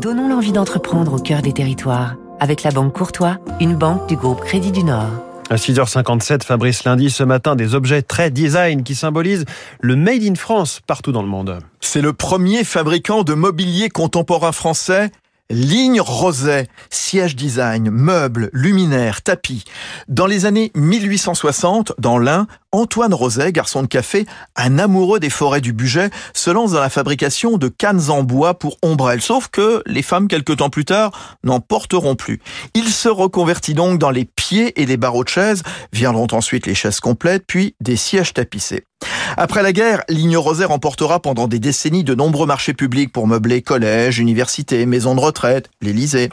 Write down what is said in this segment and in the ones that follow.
Donnons l'envie d'entreprendre au cœur des territoires. Avec la Banque Courtois, une banque du groupe Crédit du Nord. À 6h57, Fabrice Lundi, ce matin, des objets très design qui symbolisent le Made in France partout dans le monde. C'est le premier fabricant de mobilier contemporain français Ligne Roset, siège design, meubles, luminaires, tapis. Dans les années 1860, dans l'Ain, Antoine Roset, garçon de café, un amoureux des forêts du budget, se lance dans la fabrication de cannes en bois pour ombrelles. Sauf que les femmes, quelque temps plus tard, n'en porteront plus. Il se reconvertit donc dans les pieds et les barreaux de chaises. Viendront ensuite les chaises complètes, puis des sièges tapissés. Après la guerre, Ligne Roset remportera pendant des décennies de nombreux marchés publics pour meubler collèges, universités, maisons de retraite, l'Élysée.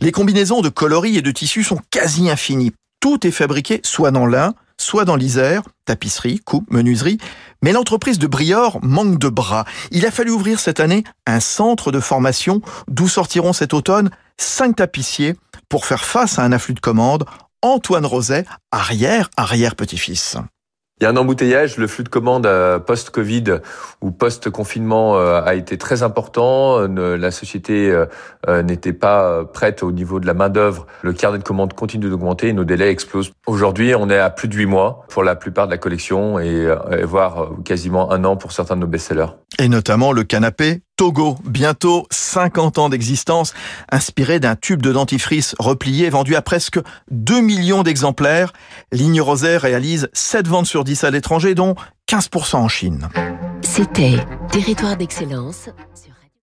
Les combinaisons de coloris et de tissus sont quasi infinies. Tout est fabriqué soit dans l'Ain, soit dans l'Isère, tapisserie, coupe, menuiserie. Mais l'entreprise de Brior manque de bras. Il a fallu ouvrir cette année un centre de formation d'où sortiront cet automne cinq tapissiers pour faire face à un afflux de commandes. Antoine Roset, arrière, arrière petit-fils. Il y a un embouteillage, le flux de commandes euh, post-Covid ou post-confinement euh, a été très important. La société euh, n'était pas prête au niveau de la main-d'œuvre. Le carnet de commandes continue d'augmenter et nos délais explosent. Aujourd'hui, on est à plus de 8 mois pour la plupart de la collection et voire quasiment un an pour certains de nos best-sellers. Et notamment le canapé Togo, bientôt 50 ans d'existence, inspiré d'un tube de dentifrice replié vendu à presque 2 millions d'exemplaires. Ligne Rosaire réalise 7 ventes sur 10 à l'étranger, dont 15% en Chine. C'était Territoire d'excellence